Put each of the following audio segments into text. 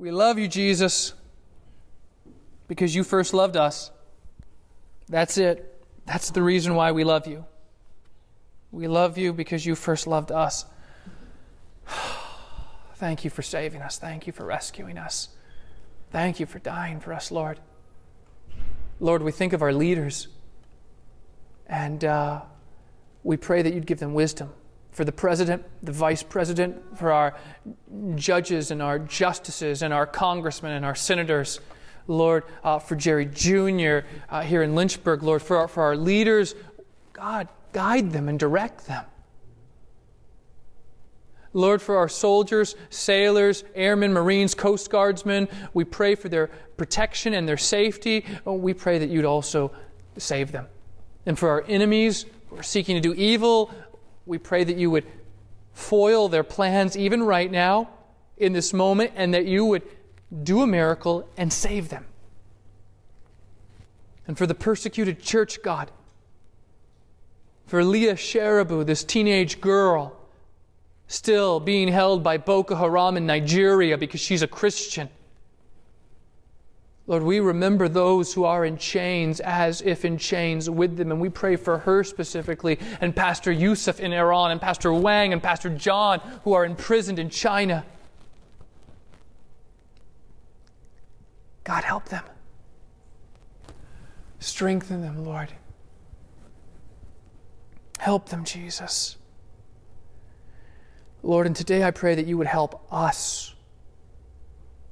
We love you, Jesus, because you first loved us. That's it. That's the reason why we love you. We love you because you first loved us. Thank you for saving us. Thank you for rescuing us. Thank you for dying for us, Lord. Lord, we think of our leaders and uh, we pray that you'd give them wisdom for the president, the vice president, for our judges and our justices and our congressmen and our senators. Lord, uh, for Jerry Jr. Uh, here in Lynchburg, Lord, for our, for our leaders, God, guide them and direct them. Lord, for our soldiers, sailors, airmen, marines, coast guardsmen, we pray for their protection and their safety. Oh, we pray that you'd also save them. And for our enemies who are seeking to do evil, we pray that you would foil their plans even right now in this moment and that you would do a miracle and save them. And for the persecuted church, God, for Leah Sharibu, this teenage girl, still being held by Boko Haram in Nigeria because she's a Christian. Lord, we remember those who are in chains as if in chains with them, and we pray for her specifically, and Pastor Yusuf in Iran, and Pastor Wang, and Pastor John, who are imprisoned in China. God, help them. Strengthen them, Lord. Help them, Jesus. Lord, and today I pray that you would help us,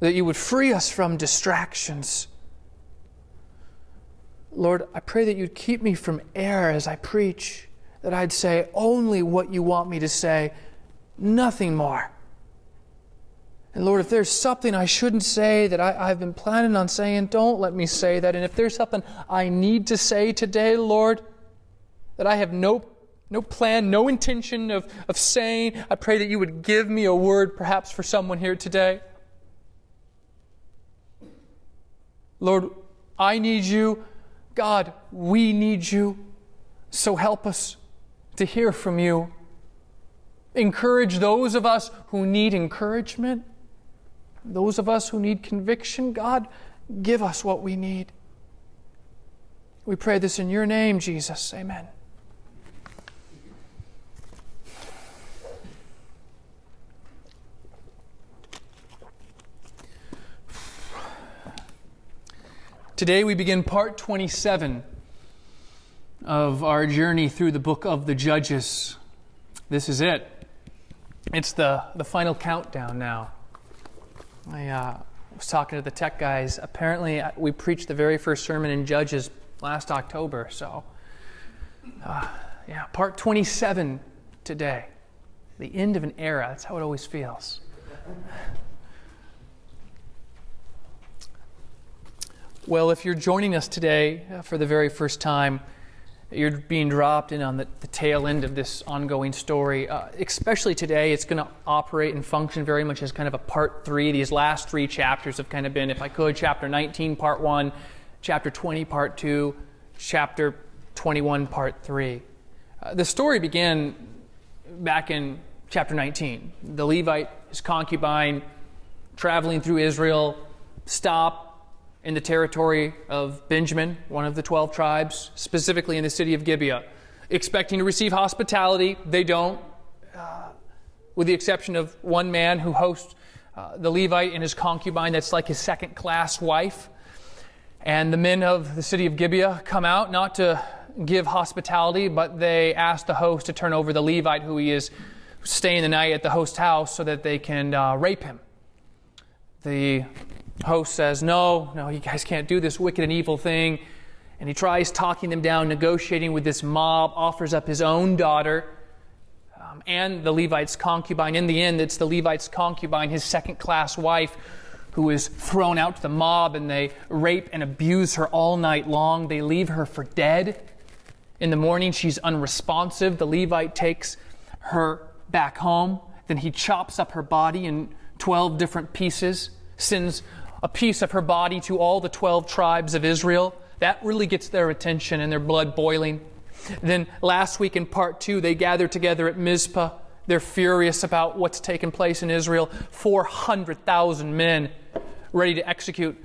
that you would free us from distractions. Lord, I pray that you'd keep me from error as I preach, that I'd say only what you want me to say, nothing more. And Lord, if there's something I shouldn't say that I, have been planning on saying, don't let me say that. And if there's something I need to say today, Lord, that I have no no plan, no intention of, of saying. I pray that you would give me a word perhaps for someone here today. Lord, I need you. God, we need you. So help us to hear from you. Encourage those of us who need encouragement. Those of us who need conviction, God, give us what we need. We pray this in your name, Jesus. Amen. Today we begin part 27 of our journey through the book of the Judges. This is it. It's the, the final countdown now. I uh, was talking to the tech guys. Apparently, uh, we preached the very first sermon in Judges last October. So, uh, yeah, part 27 today. The end of an era. That's how it always feels. Well, if you're joining us today uh, for the very first time, you're being dropped in on the, the tail end of this ongoing story. Uh, especially today, it's going to operate and function very much as kind of a part three. These last three chapters have kind of been, if I could, chapter 19, part one, chapter 20, part two, chapter 21, part three. Uh, the story began back in chapter 19. The Levite, his concubine, traveling through Israel, stop in the territory of Benjamin, one of the 12 tribes, specifically in the city of Gibeah, expecting to receive hospitality. They don't, uh, with the exception of one man who hosts uh, the Levite and his concubine, that's like his second class wife. And the men of the city of Gibeah come out not to give hospitality, but they ask the host to turn over the Levite who he is staying the night at the host's house so that they can uh, rape him. The host says, No, no, you guys can't do this wicked and evil thing. And he tries talking them down, negotiating with this mob, offers up his own daughter um, and the Levite's concubine. In the end, it's the Levite's concubine, his second class wife, who is thrown out to the mob and they rape and abuse her all night long. They leave her for dead. In the morning, she's unresponsive. The Levite takes her back home. Then he chops up her body in 12 different pieces, sends a piece of her body to all the 12 tribes of Israel. That really gets their attention and their blood boiling. Then last week in part two, they gather together at Mizpah. They're furious about what's taken place in Israel. 400,000 men ready to execute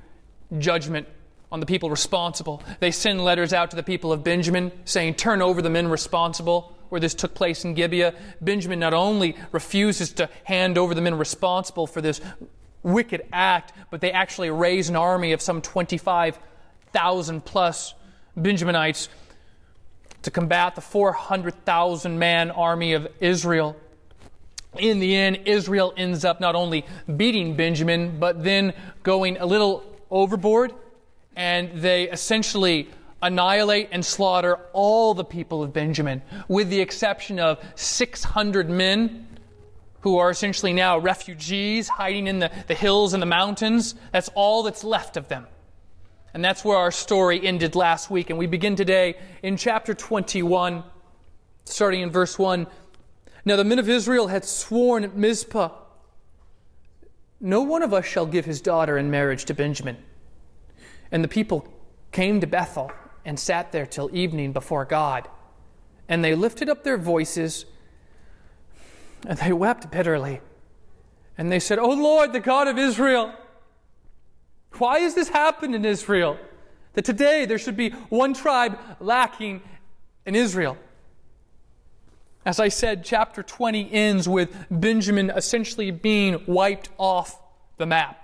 judgment on the people responsible. They send letters out to the people of Benjamin saying, Turn over the men responsible, where this took place in Gibeah. Benjamin not only refuses to hand over the men responsible for this wicked act, but they actually raise an army of some 25,000 plus Benjaminites to combat the 400,000 man army of Israel. In the end, Israel ends up not only beating Benjamin, but then going a little overboard and they essentially annihilate and slaughter all the people of Benjamin, with the exception of 600 men who are essentially now refugees hiding in the, the hills and the mountains. That's all that's left of them. And that's where our story ended last week. And we begin today in chapter 21, starting in verse 1. Now the men of Israel had sworn at Mizpah, No one of us shall give his daughter in marriage to Benjamin. And the people came to Bethel and sat there till evening before God. And they lifted up their voices and they wept bitterly. And they said, O Lord, the God of Israel, why has this happened in Israel? That today there should be one tribe lacking in Israel. As I said, chapter 20 ends with Benjamin essentially being wiped off the map.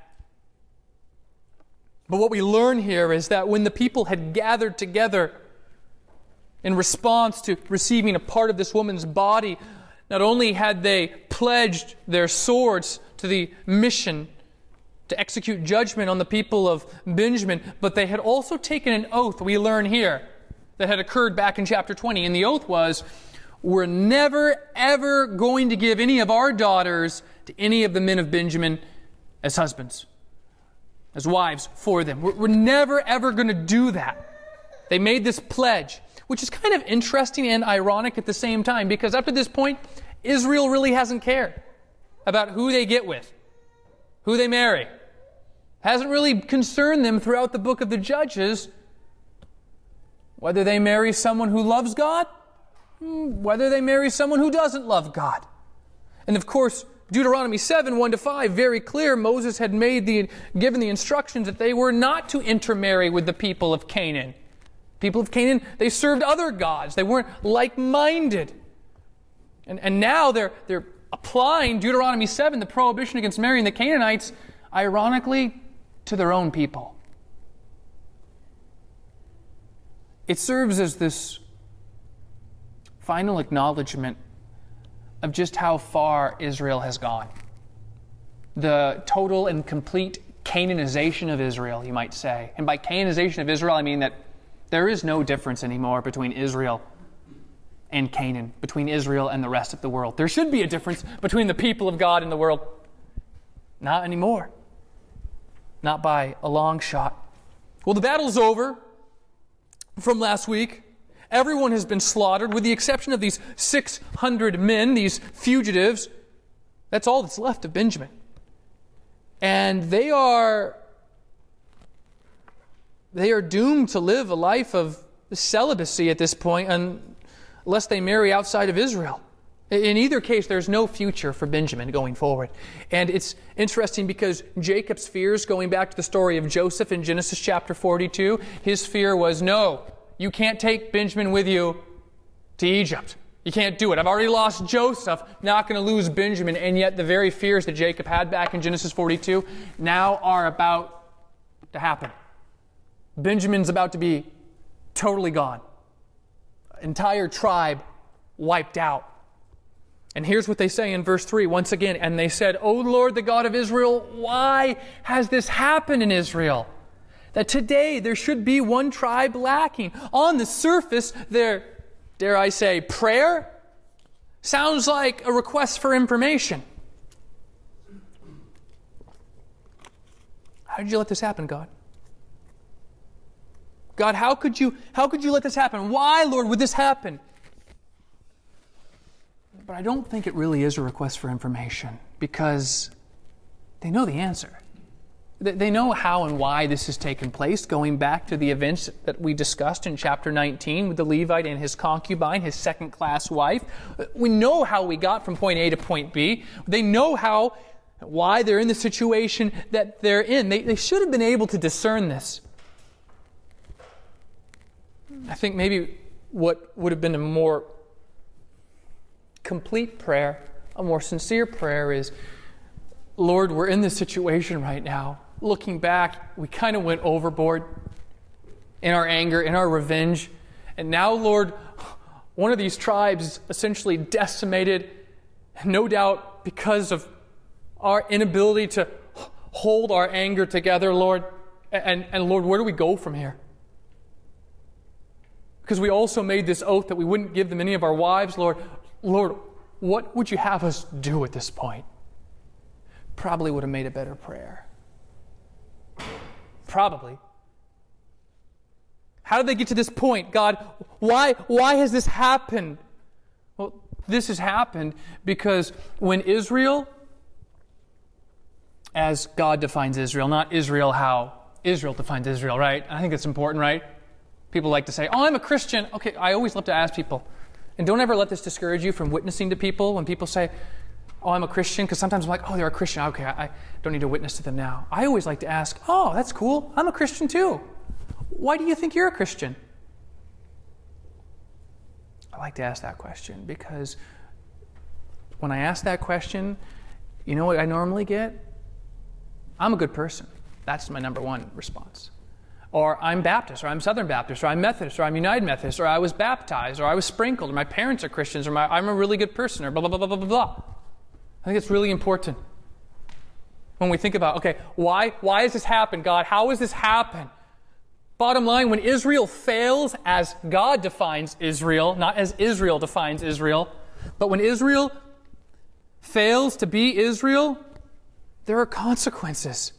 But what we learn here is that when the people had gathered together in response to receiving a part of this woman's body, not only had they pledged their swords to the mission to execute judgment on the people of Benjamin, but they had also taken an oath, we learn here, that had occurred back in chapter 20. And the oath was, We're never, ever going to give any of our daughters to any of the men of Benjamin as husbands as wives for them. We're, we're never, ever going to do that. They made this pledge, which is kind of interesting and ironic at the same time because up to this point, Israel really hasn't cared about who they get with, who they marry. Hasn't really concerned them throughout the book of the Judges whether they marry someone who loves God, hmm, whether they marry someone who doesn't love God. And of course, Deuteronomy 7, 1 to 5, very clear. Moses had made the, given the instructions that they were not to intermarry with the people of Canaan. People of Canaan, they served other gods. They weren't like minded. And, and now they're, they're applying Deuteronomy 7, the prohibition against marrying the Canaanites, ironically, to their own people. It serves as this final acknowledgement of just how far Israel has gone. The total and complete Canaanization of Israel, you might say. And by Canaanization of Israel, I mean that there is no difference anymore between Israel and Canaan, between Israel and the rest of the world. There should be a difference between the people of God and the world. Not anymore. Not by a long shot. Well, the battle's over from last week. Everyone has been slaughtered, with the exception of these 600 men, these fugitives. That's all that's left of Benjamin. And they are they are doomed to live a life of celibacy at this point unless they marry outside of Israel. In either case, there's no future for Benjamin going forward. And it's interesting because Jacob's fears, going back to the story of Joseph in Genesis chapter 42, his fear was no, you can't take Benjamin with you to Egypt. You can't do it. I've already lost Joseph, not going to lose Benjamin. And yet, the very fears that Jacob had back in Genesis 42 now are about to happen. Benjamin's about to be totally gone, entire tribe wiped out. And here's what they say in verse 3 once again. And they said, O Lord, the God of Israel, why has this happened in Israel? That today there should be one tribe lacking. On the surface, their, dare I say, prayer sounds like a request for information. How did you let this happen, God? God, how could you how could you let this happen? Why, Lord, would this happen? But I don't think it really is a request for information because they know the answer. They know how and why this has taken place, going back to the events that we discussed in chapter 19 with the Levite and his concubine, his second class wife. We know how we got from point A to point B. They know how why they're in the situation that they're in. They, they should have been able to discern this. I think maybe what would have been a more complete prayer, a more sincere prayer is Lord, we're in this situation right now. Looking back, we kind of went overboard in our anger, in our revenge. And now, Lord, one of these tribes is essentially decimated, no doubt because of our inability to hold our anger together, Lord. And, and Lord, where do we go from here? Because we also made this oath that we wouldn't give them any of our wives, Lord. Lord, what would you have us do at this point? Probably would have made a better prayer. Probably. How did they get to this point? God, why, why has this happened? Well, this has happened because when Israel, as God defines Israel, not Israel how Israel defines Israel, right? I think it's important, right? People like to say, Oh, I'm a Christian. Okay, I always love to ask people, and don't ever let this discourage you from witnessing to people when people say, Oh, I'm a Christian, because sometimes I'm like, Oh, they're a Christian. Okay, I don't need to witness to them now. I always like to ask, Oh, that's cool. I'm a Christian too. Why do you think you're a Christian? I like to ask that question because when I ask that question, you know what I normally get? I'm a good person. That's my number one response. Or I'm Baptist, or I'm Southern Baptist, or I'm Methodist, or I'm United Methodist, or I was baptized, or I was sprinkled, or my parents are Christians, or my, I'm a really good person, or blah, blah, blah, blah, blah, blah. I think it's really important when we think about, okay, why, why has this happened, God? How has this happened? Bottom line, when Israel fails as God defines Israel, not as Israel defines Israel, but when Israel fails to be Israel, there are consequences.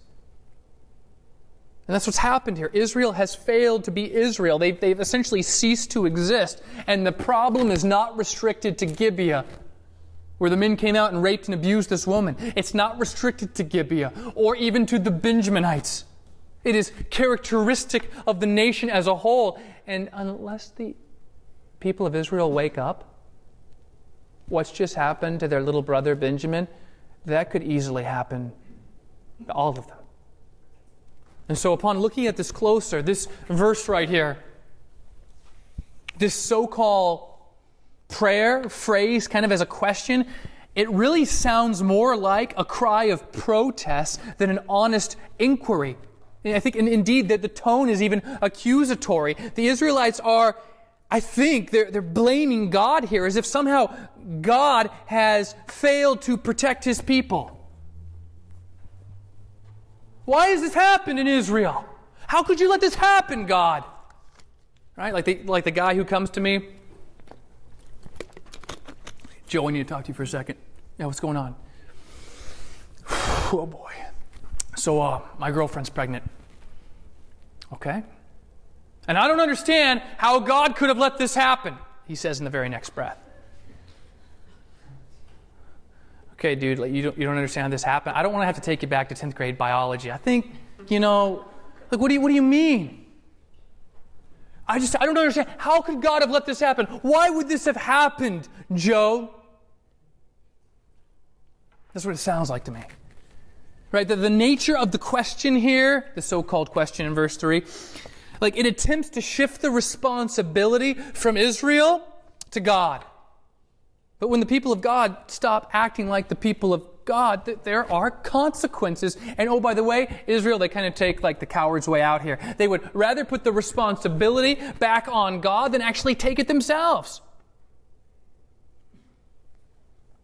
And that's what's happened here. Israel has failed to be Israel. They've, they've essentially ceased to exist. And the problem is not restricted to Gibeah, where the men came out and raped and abused this woman. It's not restricted to Gibeah or even to the Benjaminites. It is characteristic of the nation as a whole. And unless the people of Israel wake up, what's just happened to their little brother Benjamin, that could easily happen to all of them. And so, upon looking at this closer, this verse right here, this so called prayer phrase, kind of as a question, it really sounds more like a cry of protest than an honest inquiry. I think, indeed, that the tone is even accusatory. The Israelites are, I think, they're, they're blaming God here as if somehow God has failed to protect his people. Why has this happened in Israel? How could you let this happen, God? Right? Like the, like the guy who comes to me. Joe, I need to talk to you for a second. Yeah, what's going on? Oh boy. So, uh, my girlfriend's pregnant. Okay? And I don't understand how God could have let this happen, he says in the very next breath. Okay, dude, like, you, don't, you don't understand how this happened. I don't want to have to take you back to 10th grade biology. I think, you know, like, what do you, what do you mean? I just, I don't understand. How could God have let this happen? Why would this have happened, Joe? That's what it sounds like to me. Right? The, the nature of the question here, the so called question in verse 3, like it attempts to shift the responsibility from Israel to God. But when the people of God stop acting like the people of God, there are consequences. And oh, by the way, Israel, they kind of take like the coward's way out here. They would rather put the responsibility back on God than actually take it themselves.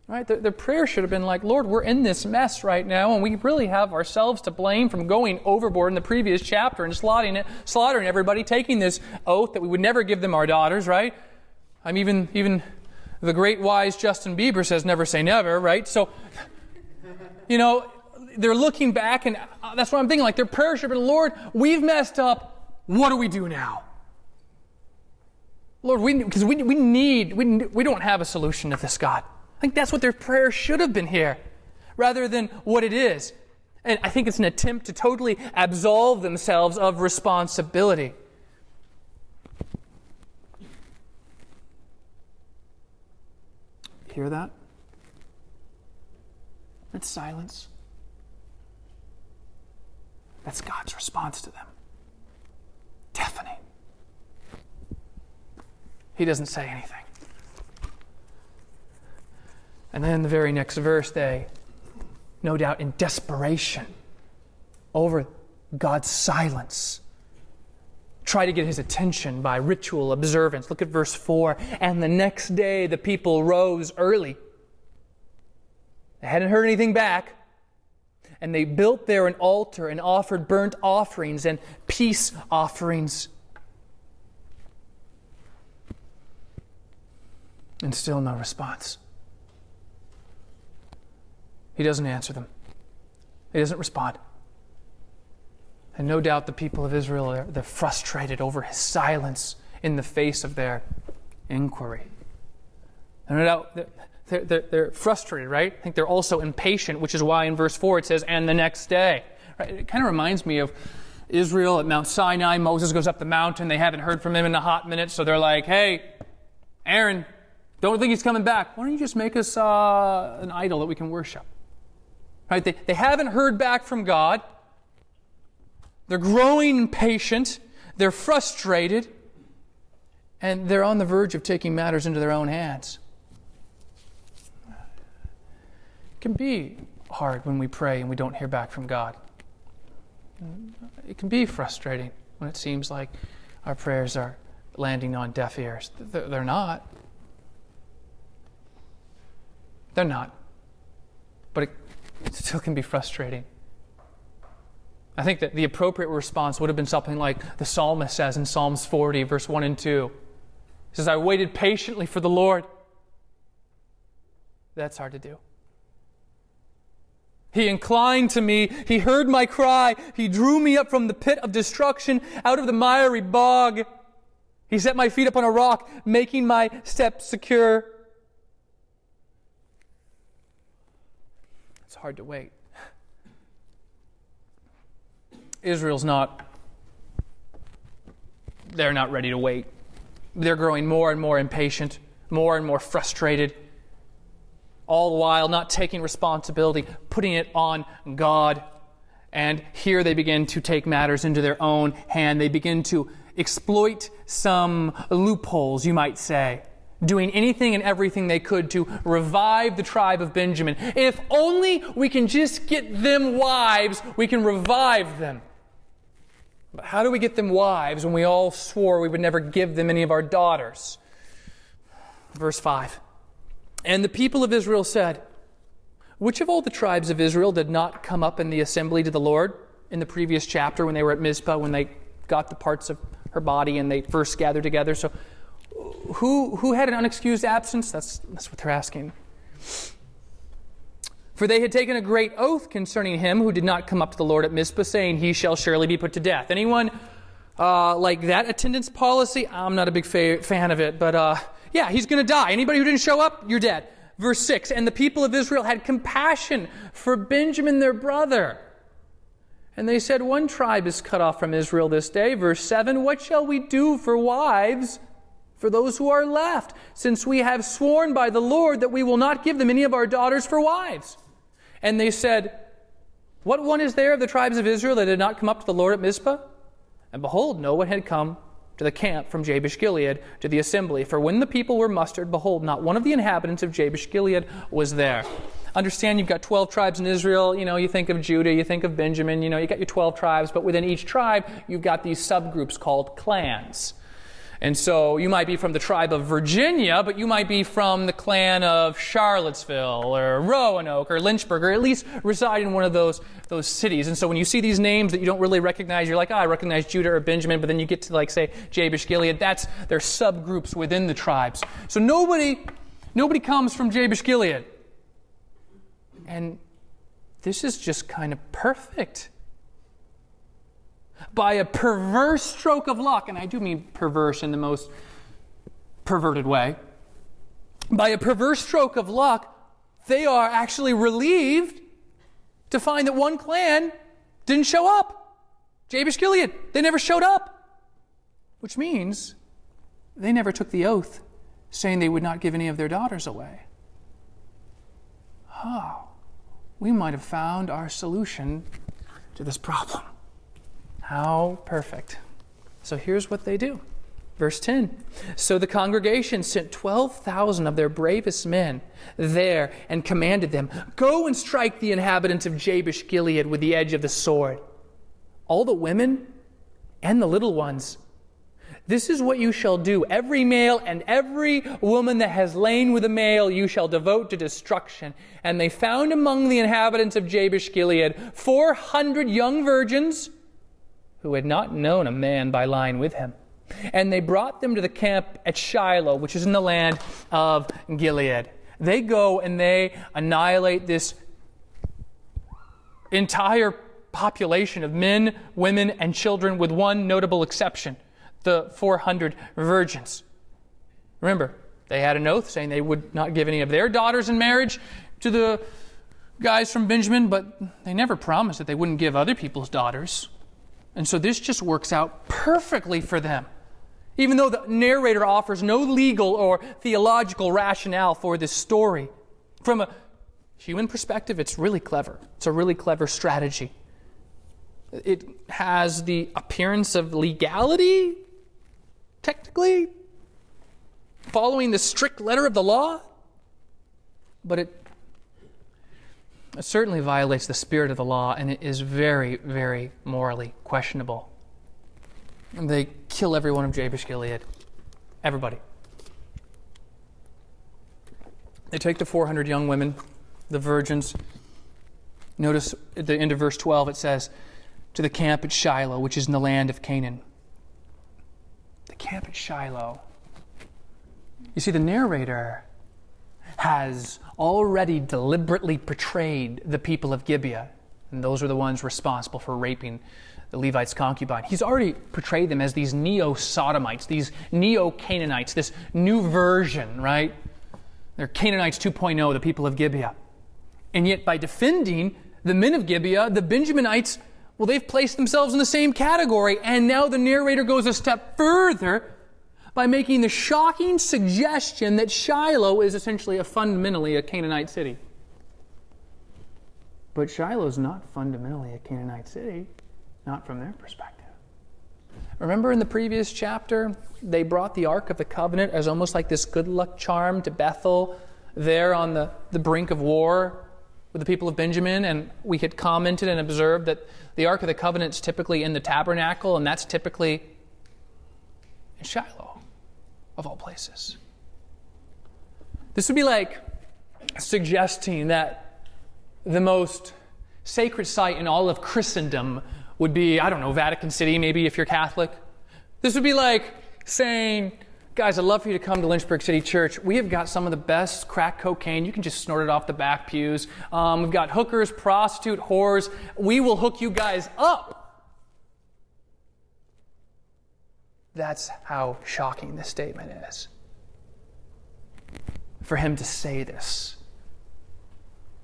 Right? Their, their prayer should have been like, Lord, we're in this mess right now, and we really have ourselves to blame from going overboard in the previous chapter and slaughtering, it, slaughtering everybody, taking this oath that we would never give them our daughters, right? I'm even, even the great wise Justin Bieber says, never say never, right? So, you know, they're looking back, and uh, that's what I'm thinking. Like, their prayer should have been, Lord, we've messed up. What do we do now? Lord, we, because we, we need, we, we don't have a solution to this, God. I think that's what their prayer should have been here, rather than what it is. And I think it's an attempt to totally absolve themselves of responsibility. hear that? That's silence. That's God's response to them. Deafening. He doesn't say anything. And then the very next verse, they, no doubt in desperation over God's silence, try to get his attention by ritual observance. Look at verse 4. And the next day the people rose early. They hadn't heard anything back. And they built there an altar and offered burnt offerings and peace offerings. And still no response. He doesn't answer them, he doesn't respond. And no doubt the people of Israel are they're frustrated over his silence in the face of their inquiry. And no doubt they're, they're, they're, frustrated, right? I think they're also impatient, which is why in verse 4 it says, and the next day. Right? It kind of reminds me of Israel at Mount Sinai. Moses goes up the mountain. They haven't heard from him in a hot minute, so they're like, hey, Aaron, don't think he's coming back. Why don't you just make us uh, an idol that we can worship? Right? They, they haven't heard back from God. They're growing impatient. They're frustrated. And they're on the verge of taking matters into their own hands. It can be hard when we pray and we don't hear back from God. It can be frustrating when it seems like our prayers are landing on deaf ears. They're not. They're not. But it still can be frustrating. I think that the appropriate response would have been something like the psalmist says in Psalms 40, verse 1 and 2. He says, I waited patiently for the Lord. That's hard to do. He inclined to me. He heard my cry. He drew me up from the pit of destruction, out of the miry bog. He set my feet upon a rock, making my steps secure. It's hard to wait. Israel's not, they're not ready to wait. They're growing more and more impatient, more and more frustrated, all the while not taking responsibility, putting it on God. And here they begin to take matters into their own hand. They begin to exploit some loopholes, you might say doing anything and everything they could to revive the tribe of Benjamin. If only we can just get them wives, we can revive them. But how do we get them wives when we all swore we would never give them any of our daughters? Verse 5. And the people of Israel said, Which of all the tribes of Israel did not come up in the assembly to the Lord in the previous chapter when they were at Mizpah, when they got the parts of her body and they first gathered together? So who, who had an unexcused absence? That's, that's what they're asking. For they had taken a great oath concerning him who did not come up to the Lord at Mizpah, saying, He shall surely be put to death. Anyone uh, like that attendance policy? I'm not a big fa- fan of it, but uh, yeah, he's going to die. Anybody who didn't show up, you're dead. Verse 6 And the people of Israel had compassion for Benjamin their brother. And they said, One tribe is cut off from Israel this day. Verse 7 What shall we do for wives for those who are left, since we have sworn by the Lord that we will not give them any of our daughters for wives. And they said, What one is there of the tribes of Israel that did not come up to the Lord at Mizpah? And behold, no one had come to the camp from Jabesh Gilead to the assembly. For when the people were mustered, behold, not one of the inhabitants of Jabesh Gilead was there. Understand you've got 12 tribes in Israel. You know, you think of Judah, you think of Benjamin, you know, you got your 12 tribes, but within each tribe, you've got these subgroups called clans. And so you might be from the tribe of Virginia, but you might be from the clan of Charlottesville or Roanoke or Lynchburg, or at least reside in one of those, those cities. And so when you see these names that you don't really recognize, you're like, oh, I recognize Judah or Benjamin, but then you get to like say Jabesh Gilead, that's their subgroups within the tribes. So nobody, nobody comes from Jabesh Gilead. And this is just kind of perfect by a perverse stroke of luck, and I do mean perverse in the most perverted way, by a perverse stroke of luck, they are actually relieved to find that one clan didn't show up. Jabesh Gilead, they never showed up. Which means they never took the oath saying they would not give any of their daughters away. Oh, we might have found our solution to this problem. How perfect. So here's what they do. Verse 10 So the congregation sent 12,000 of their bravest men there and commanded them, Go and strike the inhabitants of Jabesh Gilead with the edge of the sword. All the women and the little ones. This is what you shall do. Every male and every woman that has lain with a male you shall devote to destruction. And they found among the inhabitants of Jabesh Gilead 400 young virgins who had not known a man by lying with him. And they brought them to the camp at Shiloh, which is in the land of Gilead. They go and they annihilate this entire population of men, women, and children, with one notable exception the 400 virgins. Remember, they had an oath saying they would not give any of their daughters in marriage to the guys from Benjamin, but they never promised that they wouldn't give other people's daughters. And so this just works out perfectly for them. Even though the narrator offers no legal or theological rationale for this story, from a human perspective, it's really clever. It's a really clever strategy. It has the appearance of legality, technically, following the strict letter of the law, but it, certainly violates the spirit of the law and it is very, very morally questionable. They kill everyone of Jabesh Gilead. Everybody. They take the 400 young women, the virgins. Notice at the end of verse 12 it says, to the camp at Shiloh, which is in the land of Canaan. The camp at Shiloh. You see, the narrator has already deliberately portrayed the people of Gibeah, and those are the ones responsible for raping the Levite's concubine. He's already portrayed them as these neo Sodomites, these neo Canaanites, this new version, right? They're Canaanites 2.0, the people of Gibeah. And yet, by defending the men of Gibeah, the Benjaminites, well, they've placed themselves in the same category. And now the narrator goes a step further by making the shocking suggestion that Shiloh is essentially a fundamentally a Canaanite city. But Shiloh is not fundamentally a Canaanite city not from their perspective. Remember in the previous chapter, they brought the Ark of the Covenant as almost like this good luck charm to Bethel, there on the, the brink of war with the people of Benjamin. And we had commented and observed that the Ark of the Covenant is typically in the tabernacle, and that's typically in Shiloh, of all places. This would be like suggesting that the most sacred site in all of Christendom would be, I don't know, Vatican City, maybe if you're Catholic. This would be like saying, guys, I'd love for you to come to Lynchburg City Church. We have got some of the best crack cocaine. You can just snort it off the back pews. Um, we've got hookers, prostitute, whores. We will hook you guys up. That's how shocking this statement is. For him to say this.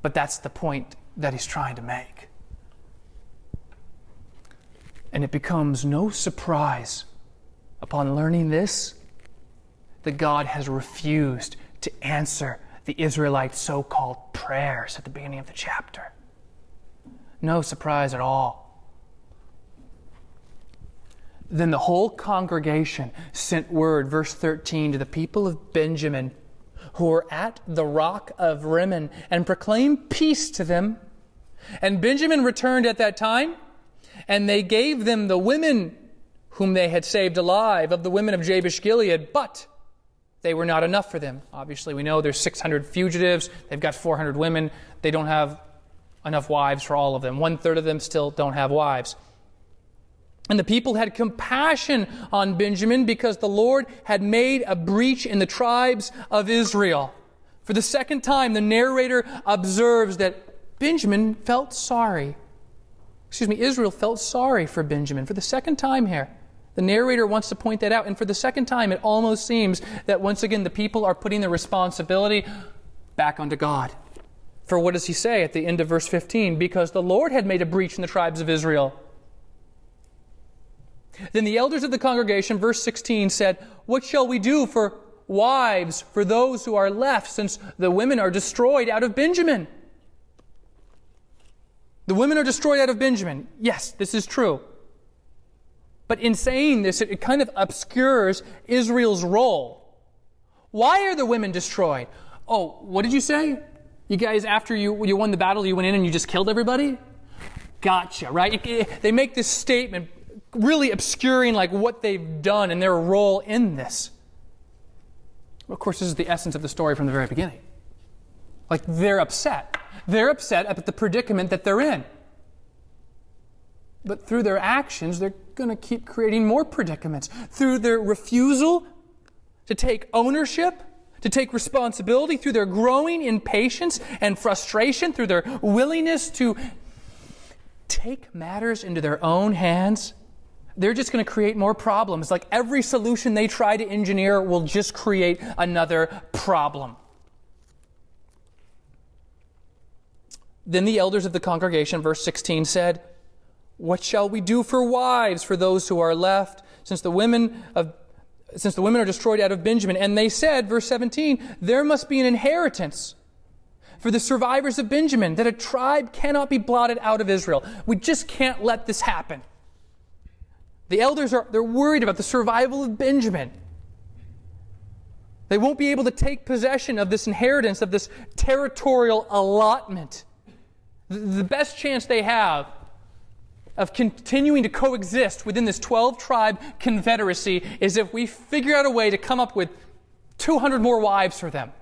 But that's the point that he's trying to make. And it becomes no surprise upon learning this that God has refused to answer the Israelites' so called prayers at the beginning of the chapter. No surprise at all. Then the whole congregation sent word, verse 13, to the people of Benjamin who were at the rock of Rimmon and proclaimed peace to them. And Benjamin returned at that time and they gave them the women whom they had saved alive of the women of Jabesh Gilead, but they were not enough for them. Obviously, we know there's 600 fugitives, they've got 400 women, they don't have enough wives for all of them. One third of them still don't have wives. And the people had compassion on Benjamin because the Lord had made a breach in the tribes of Israel. For the second time, the narrator observes that Benjamin felt sorry excuse me, Israel felt sorry for Benjamin for the second time here. The narrator wants to point that out. And for the second time, it almost seems that once again the people are putting the responsibility back onto God. For what does he say at the end of verse 15? Because the Lord had made a breach in the tribes of Israel. Then the elders of the congregation, verse 16, said, What shall we do for wives for those who are left, since the women are destroyed out of Benjamin? The women are destroyed out of Benjamin. Yes, this is true. But in saying this, it, kind of obscures Israel's role. Why are the women destroyed? Oh, what did you say? You guys, after you, you won the battle, you went in and you just killed everybody? Gotcha, right? They make this statement really obscuring like what they've done and their role in this. Of course, this is the essence of the story from the very beginning. Like they're upset. They're upset at the predicament that they're in. But through their actions, they're going to keep creating more predicaments. Through their refusal to take ownership, to take responsibility, through their growing impatience and frustration, through their willingness to take matters into their own hands, they're just going to create more problems. Like every solution they try to engineer will just create another problem. Then the elders of the congregation, verse 16, said, What shall we do for wives for those who are left, since the women of since the women are destroyed out of Benjamin? And they said, verse 17, there must be an inheritance for the survivors of Benjamin, that a tribe cannot be blotted out of Israel. We just can't let this happen. The elders are they're worried about the survival of Benjamin. They won't be able to take possession of this inheritance, of this territorial allotment. The best chance they have of continuing to coexist within this 12 tribe confederacy is if we figure out a way to come up with 200 more wives for them.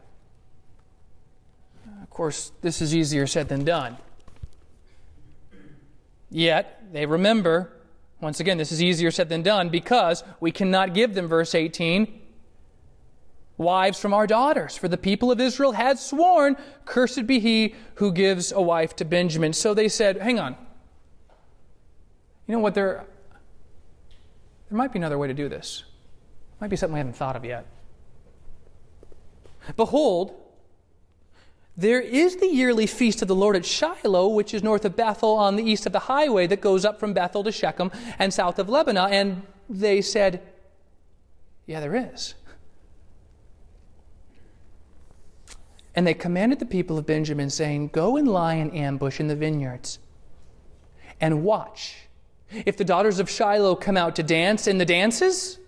Of course, this is easier said than done. Yet, they remember, once again, this is easier said than done because we cannot give them, verse 18, wives from our daughters. For the people of Israel had sworn, Cursed be he who gives a wife to Benjamin. So they said, Hang on. You know what? There, there might be another way to do this. Might be something we haven't thought of yet. Behold, there is the yearly feast of the Lord at Shiloh, which is north of Bethel on the east of the highway that goes up from Bethel to Shechem and south of Lebonah. And they said, Yeah, there is. And they commanded the people of Benjamin, saying, Go and lie in ambush in the vineyards and watch if the daughters of Shiloh come out to dance in the dances,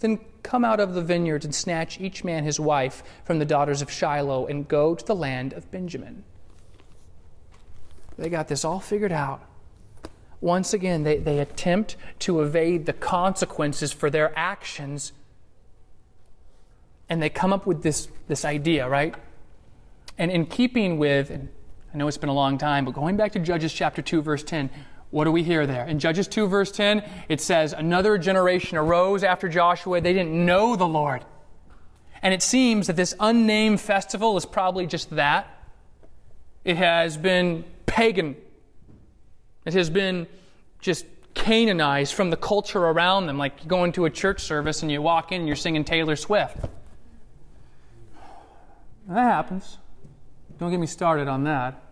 then come out of the vineyards and snatch each man his wife from the daughters of Shiloh and go to the land of Benjamin. They got this all figured out. Once again, they, they attempt to evade the consequences for their actions. And they come up with this, this idea, right? And in keeping with, and I know it's been a long time, but going back to Judges chapter 2, verse 10, what do we hear there? In Judges 2, verse 10, it says, Another generation arose after Joshua. They didn't know the Lord. And it seems that this unnamed festival is probably just that. It has been pagan, it has been just Canaanized from the culture around them. Like you go into a church service and you walk in and you're singing Taylor Swift. That happens. Don't get me started on that.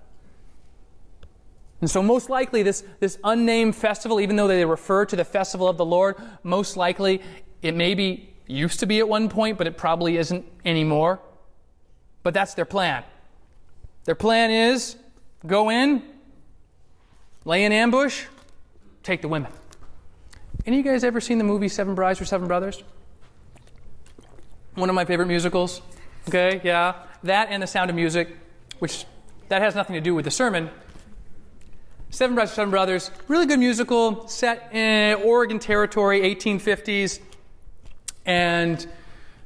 And so, most likely, this, this unnamed festival, even though they refer to the festival of the Lord, most likely it maybe used to be at one point, but it probably isn't anymore. But that's their plan. Their plan is go in, lay in ambush, take the women. Any of you guys ever seen the movie Seven Brides for Seven Brothers? One of my favorite musicals. Okay, yeah. That and The Sound of Music, which that has nothing to do with the sermon, Seven Brothers, Seven Brothers, really good musical set in Oregon Territory, 1850s. And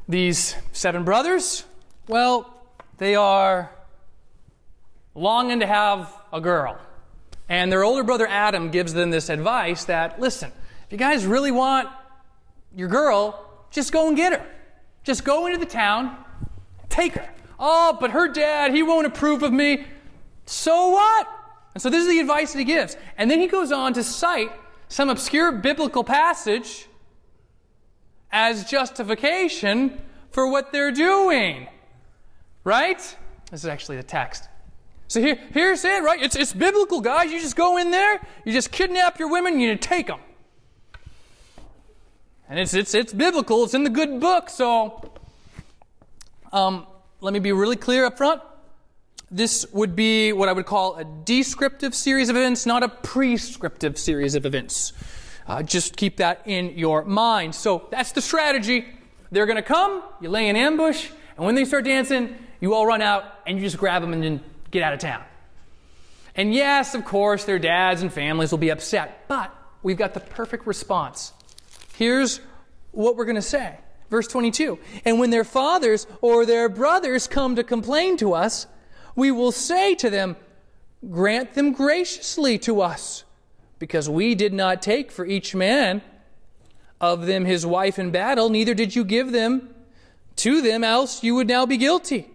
these seven brothers, well, they are longing to have a girl. And their older brother Adam gives them this advice that, listen, if you guys really want your girl, just go and get her. Just go into the town, take her. Oh, but her dad, he won't approve of me. So what? And so this is the advice that he gives. And then he goes on to cite some obscure biblical passage as justification for what they're doing. Right? This is actually the text. So here, here's it, right? It's, it's biblical, guys. You just go in there, you just kidnap your women, you take them. And it's, it's, it's biblical, it's in the good book, so um, let me be really clear up front this would be what I would call a descriptive series of events, not a prescriptive series of events. Uh, just keep that in your mind. So that's the strategy. They're going to come, you lay an ambush, and when they start dancing, you all run out and you just grab them and then get out of town. And yes, of course, their dads and families will be upset, but we've got the perfect response. Here's what we're going to say. Verse 22 And when their fathers or their brothers come to complain to us, we will say to them, Grant them graciously to us, because we did not take for each man of them his wife in battle, neither did you give them to them, else you would now be guilty.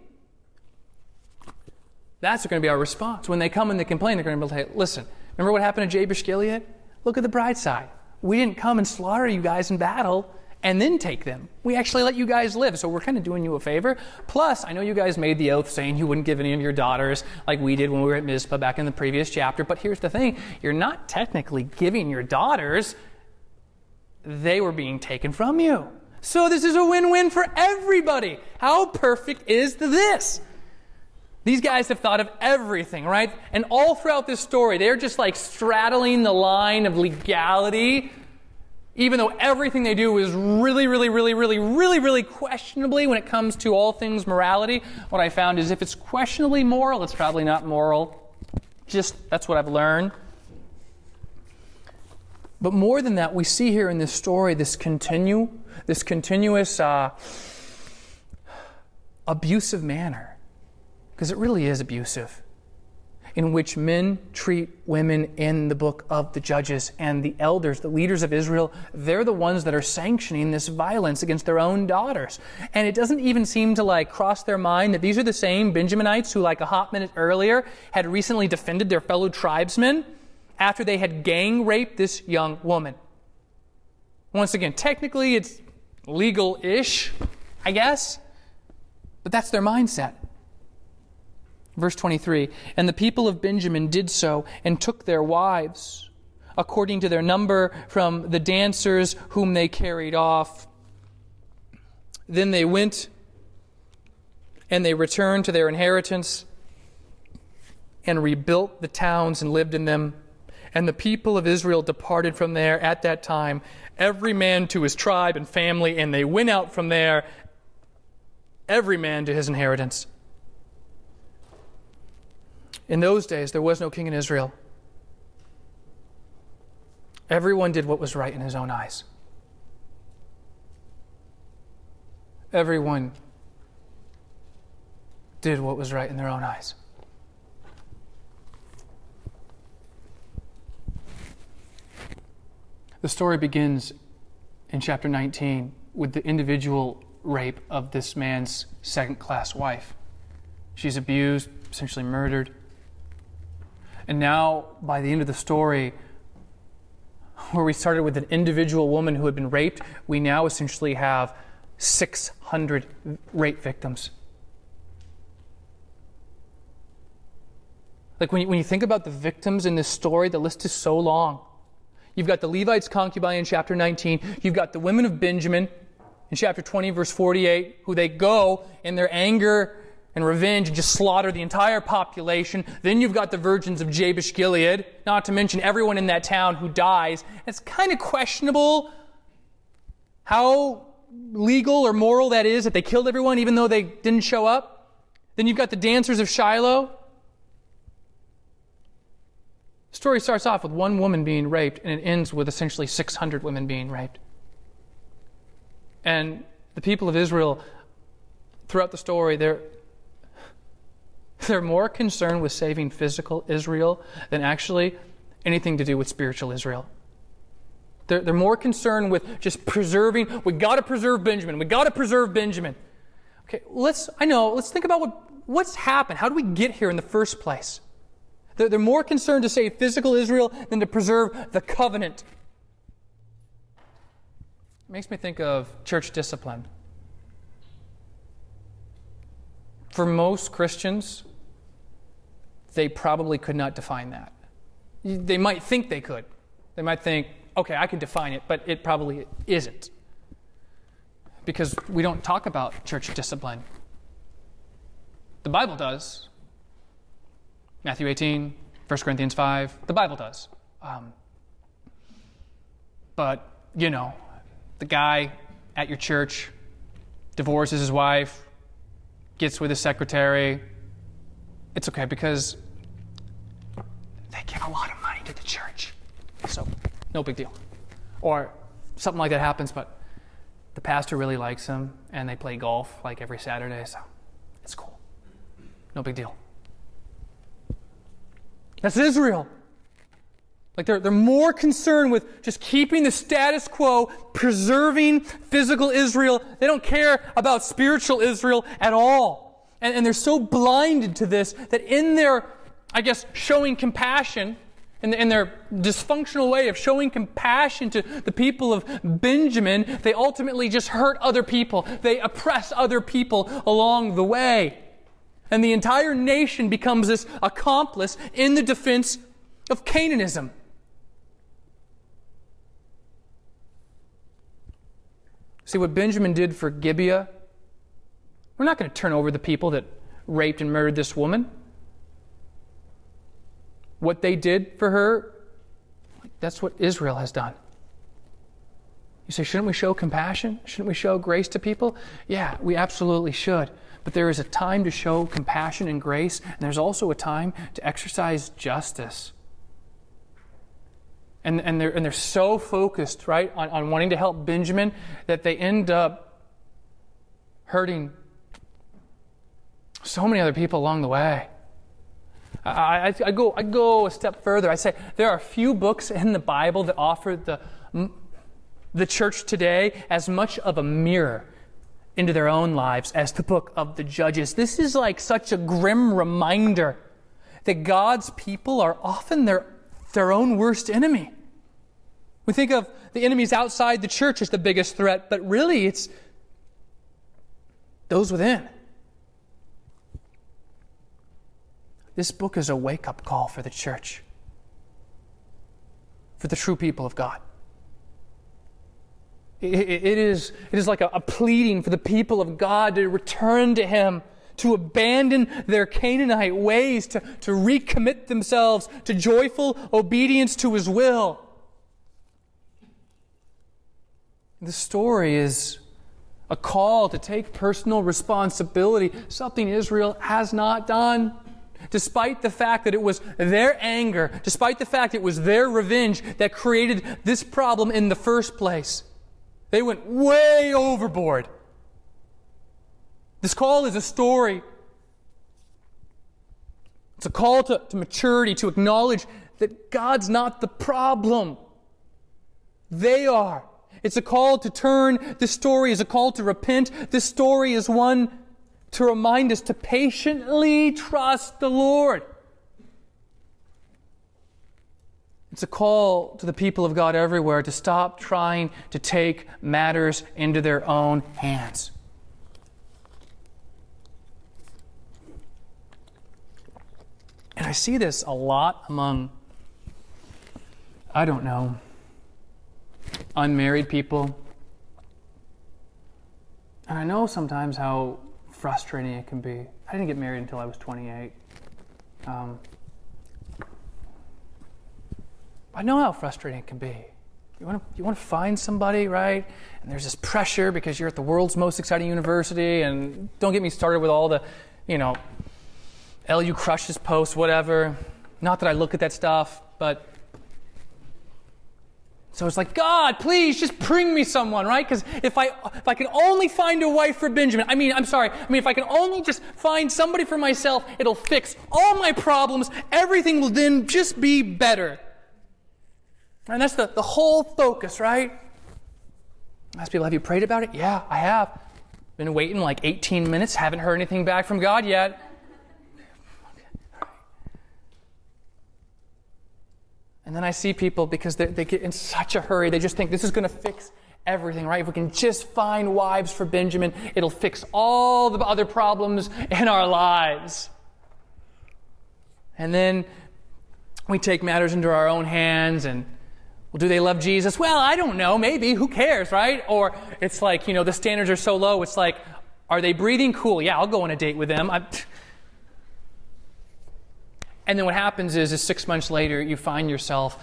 That's going to be our response. When they come and they complain, they're going to be like, listen, remember what happened to Jabesh Gilead? Look at the bright side. We didn't come and slaughter you guys in battle and then take them. We actually let you guys live, so we're kind of doing you a favor. Plus, I know you guys made the oath saying you wouldn't give any of your daughters like we did when we were at Mizpah back in the previous chapter, but here's the thing you're not technically giving your daughters, they were being taken from you. So this is a win win for everybody. How perfect is this? These guys have thought of everything, right? And all throughout this story, they're just like straddling the line of legality even though everything they do is really, really, really, really, really, really questionably when it comes to all things morality, what I found is if it's questionably moral, it's probably not moral. Just that's what I've learned. But more than that, we see here in this story this continue, this continuous uh, abusive manner, because it really is abusive in which men treat women in the book of the Judges. And the elders, the leaders of Israel, they're the ones that are sanctioning this violence against their own daughters. And it doesn't even seem to like cross their mind that these are the same Benjaminites who, like a hot minute earlier, had recently defended their fellow tribesmen after they had gang raped this young woman. Once again, technically it's legal ish, I guess, but that's their mindset. Verse 23 And the people of Benjamin did so and took their wives, according to their number, from the dancers whom they carried off. Then they went and they returned to their inheritance and rebuilt the towns and lived in them. And the people of Israel departed from there at that time, every man to his tribe and family, and they went out from there, every man to his inheritance. In those days, there was no king in Israel. Everyone did what was right in his own eyes. Everyone did what was right in their own eyes. The story begins in chapter 19 with the individual rape of this man's second class wife. She's abused, essentially murdered. And now, by the end of the story, where we started with an individual woman who had been raped, we now essentially have 600 rape victims. Like when you, when you think about the victims in this story, the list is so long. You've got the Levite's concubine in chapter 19. You've got the women of Benjamin in chapter 20, verse 48, who they go in their anger and revenge and just slaughter the entire population. Then you've got the virgins of Jabesh Gilead, not to mention everyone in that town who dies. It's kind of questionable how legal or moral that is that they killed everyone even though they didn't show up. Then you've got the dancers of Shiloh. The story starts off with one woman being raped and it ends with essentially 600 women being raped. And the people of Israel, throughout the story, they're they're more concerned with saving physical Israel than actually anything to do with spiritual Israel. They're, they're more concerned with just preserving, we got to preserve Benjamin, we got to preserve Benjamin. Okay, let's, I know, let's think about what, what's happened. How do we get here in the first place? They're, they're more concerned to save physical Israel than to preserve the covenant. It makes me think of church discipline. For most Christians, they probably could not define that. They might think they could. They might think, okay, I can define it, but it probably isn't. Because we don't talk about church discipline. The Bible does. Matthew 18, 1 Corinthians 5, the Bible does. Um, but, you know, the guy at your church divorces his wife, gets with his secretary. It's okay because they give a lot of money to the church. So, no big deal. Or something like that happens, but the pastor really likes him and they play golf like every Saturday, so it's cool. No big deal. That's Israel. Like they're, they're more concerned with just keeping the status quo, preserving physical Israel. They don't care about spiritual Israel at all. And, and they're so blinded to this that in their, I guess, showing compassion, in, in their dysfunctional way of showing compassion to the people of Benjamin, they ultimately just hurt other people. They oppress other people along the way. And the entire nation becomes this accomplice in the defense of Canaanism. See what Benjamin did for Gibeah? We're not going to turn over the people that raped and murdered this woman. What they did for her, that's what Israel has done. You say, shouldn't we show compassion? Shouldn't we show grace to people? Yeah, we absolutely should. But there is a time to show compassion and grace, and there's also a time to exercise justice. And, and, they're, and they're so focused, right, on, on wanting to help Benjamin that they end up hurting so many other people along the way. I, I, I, go, I go a step further. I say there are few books in the Bible that offer the, the church today as much of a mirror into their own lives as the book of the Judges. This is like such a grim reminder that God's people are often their their own worst enemy. We think of the enemies outside the church as the biggest threat, but really it's those within. This book is a wake up call for the church, for the true people of God. it, is, it is like a, a pleading for the people of God to return to Him to abandon their Canaanite ways, to, to recommit themselves to joyful obedience to his will. The story is a call to take personal responsibility, something Israel has not done. Despite the fact that it was their anger, despite the fact it was their revenge that created this problem in the first place, they went way overboard. This call is a story. It's a call to, to maturity, to acknowledge that God's not the problem. They are. It's a call to turn. This story is a call to repent. This story is one to remind us to patiently trust the Lord. It's a call to the people of God everywhere to stop trying to take matters into their own hands. And I see this a lot among, I don't know, unmarried people. And I know sometimes how frustrating it can be. I didn't get married until I was 28. Um, I know how frustrating it can be. You want, to, you want to find somebody, right? And there's this pressure because you're at the world's most exciting university, and don't get me started with all the, you know, LU crushes posts, whatever. Not that I look at that stuff, but so it's like, God, please just bring me someone, right? Because if I if I can only find a wife for Benjamin, I mean, I'm sorry, I mean, if I can only just find somebody for myself, it'll fix all my problems. Everything will then just be better. And that's the, the whole focus, right? Ask people, have you prayed about it? Yeah, I have. Been waiting like 18 minutes, haven't heard anything back from God yet. And then I see people because they, they get in such a hurry, they just think this is going to fix everything, right? If we can just find wives for Benjamin, it'll fix all the other problems in our lives. And then we take matters into our own hands and well, do they love Jesus? Well, I don't know. Maybe. Who cares, right? Or it's like, you know, the standards are so low. It's like, are they breathing? Cool. Yeah, I'll go on a date with them. I, and then what happens is, is six months later, you find yourself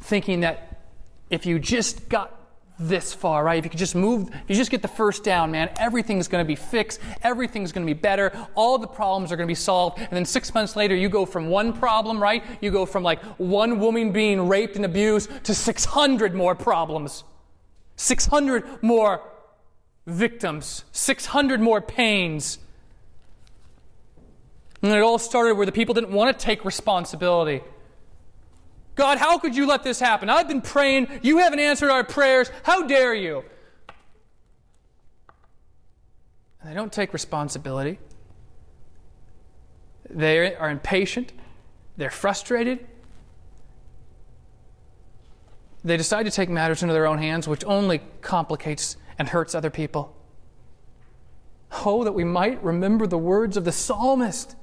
thinking that if you just got this far, right? If you could just move, if you just get the first down, man, everything's going to be fixed. Everything's going to be better. All the problems are going to be solved. And then six months later, you go from one problem, right? You go from like one woman being raped and abused to 600 more problems. 600 more victims. 600 more pains. And it all started where the people didn't want to take responsibility. God, how could you let this happen? I've been praying. You haven't answered our prayers. How dare you? And they don't take responsibility. They are impatient. They're frustrated. They decide to take matters into their own hands, which only complicates and hurts other people. Oh, that we might remember the words of the psalmist.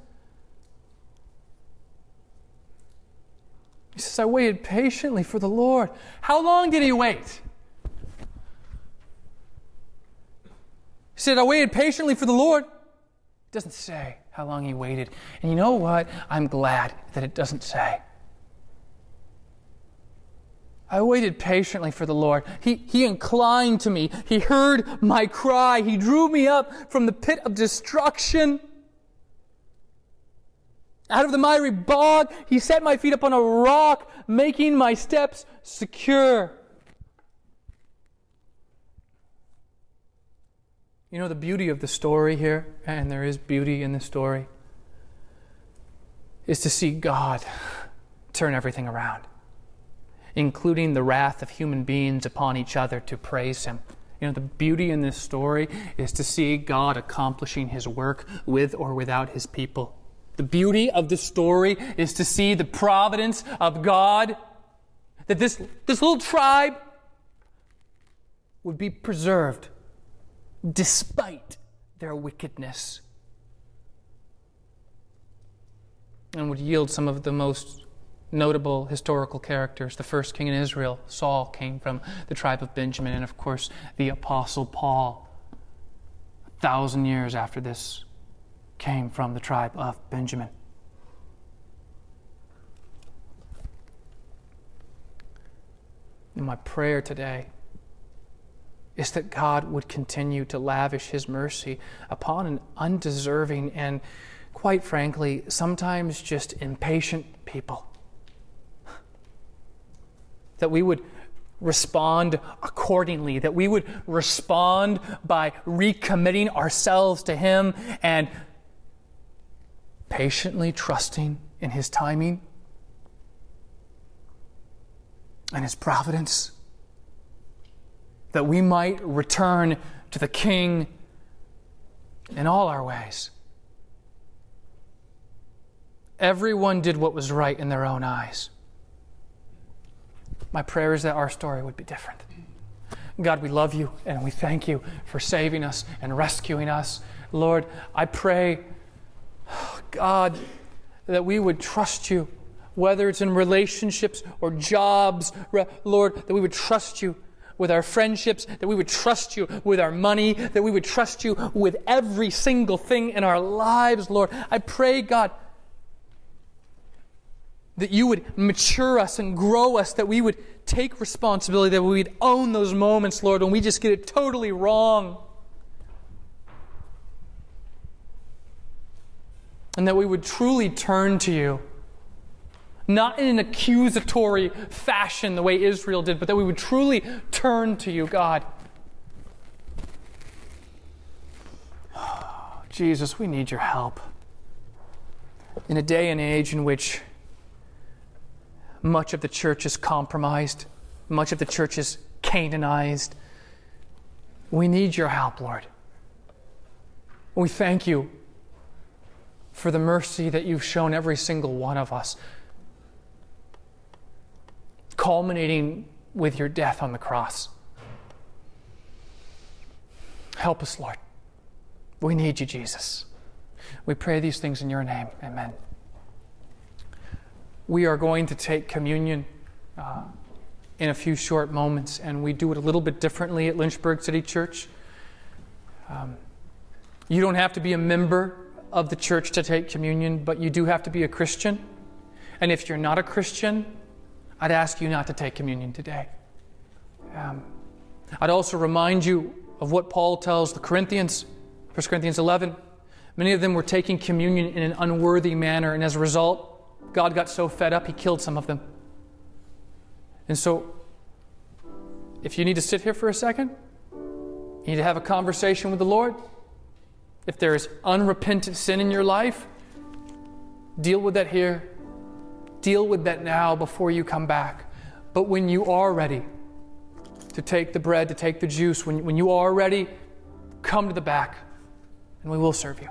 He says, I waited patiently for the Lord. How long did he wait? He said, I waited patiently for the Lord. It doesn't say how long he waited. And you know what? I'm glad that it doesn't say. I waited patiently for the Lord. He, he inclined to me. He heard my cry. He drew me up from the pit of destruction. Out of the miry bog, he set my feet upon a rock, making my steps secure. You know the beauty of the story here, and there is beauty in the story, is to see God turn everything around, including the wrath of human beings upon each other to praise Him. You know, the beauty in this story is to see God accomplishing His work with or without His people. The beauty of the story is to see the providence of God, that this, this little tribe would be preserved despite their wickedness and would yield some of the most notable historical characters. The first king in Israel, Saul, came from the tribe of Benjamin, and of course, the apostle Paul, a thousand years after this came from the tribe of Benjamin. And my prayer today is that God would continue to lavish His mercy upon an undeserving and, quite frankly, sometimes just impatient people. That we would respond accordingly, that we would respond by recommitting ourselves to Him and patiently trusting in His timing and His providence, that we might return to the King in all our ways. Everyone did what was right in their own eyes. My prayer is that our story would be different. God, we love you and we thank you for saving us and rescuing us. Lord, I pray God, that we would trust you, whether it's in relationships or jobs, Lord, that we would trust you with our friendships, that we would trust you with our money, that we would trust you with every single thing in our lives, Lord. I pray, God, that you would mature us and grow us, that we would take responsibility, that we would own those moments, Lord, when we just get it totally wrong. And that we would truly turn to you. Not in an accusatory fashion the way Israel did, but that we would truly turn to you, God. Jesus, we need your help. In a day and age in which much of the church is compromised, much of the church is Canaanized, we need your help, Lord. We thank you for the mercy that you've shown every single one of us, culminating with your death on the cross. Help us, Lord. We need you, Jesus. We pray these things in your name. Amen. We are going to take communion uh, in a few short moments, and we do it a little bit differently at Lynchburg City Church. Um, you don't have to be a member of the church to take communion, but you do have to be a Christian. And if you're not a Christian, I'd ask you not to take communion today. Um, I'd also remind you of what Paul tells the Corinthians, 1 Corinthians 11. Many of them were taking communion in an unworthy manner, and as a result, God got so fed up he killed some of them. And so, if you need to sit here for a second, you need to have a conversation with the Lord. If there is unrepentant sin in your life, deal with that here. Deal with that now before you come back. But when you are ready to take the bread, to take the juice, when, when you are ready, come to the back and we will serve you.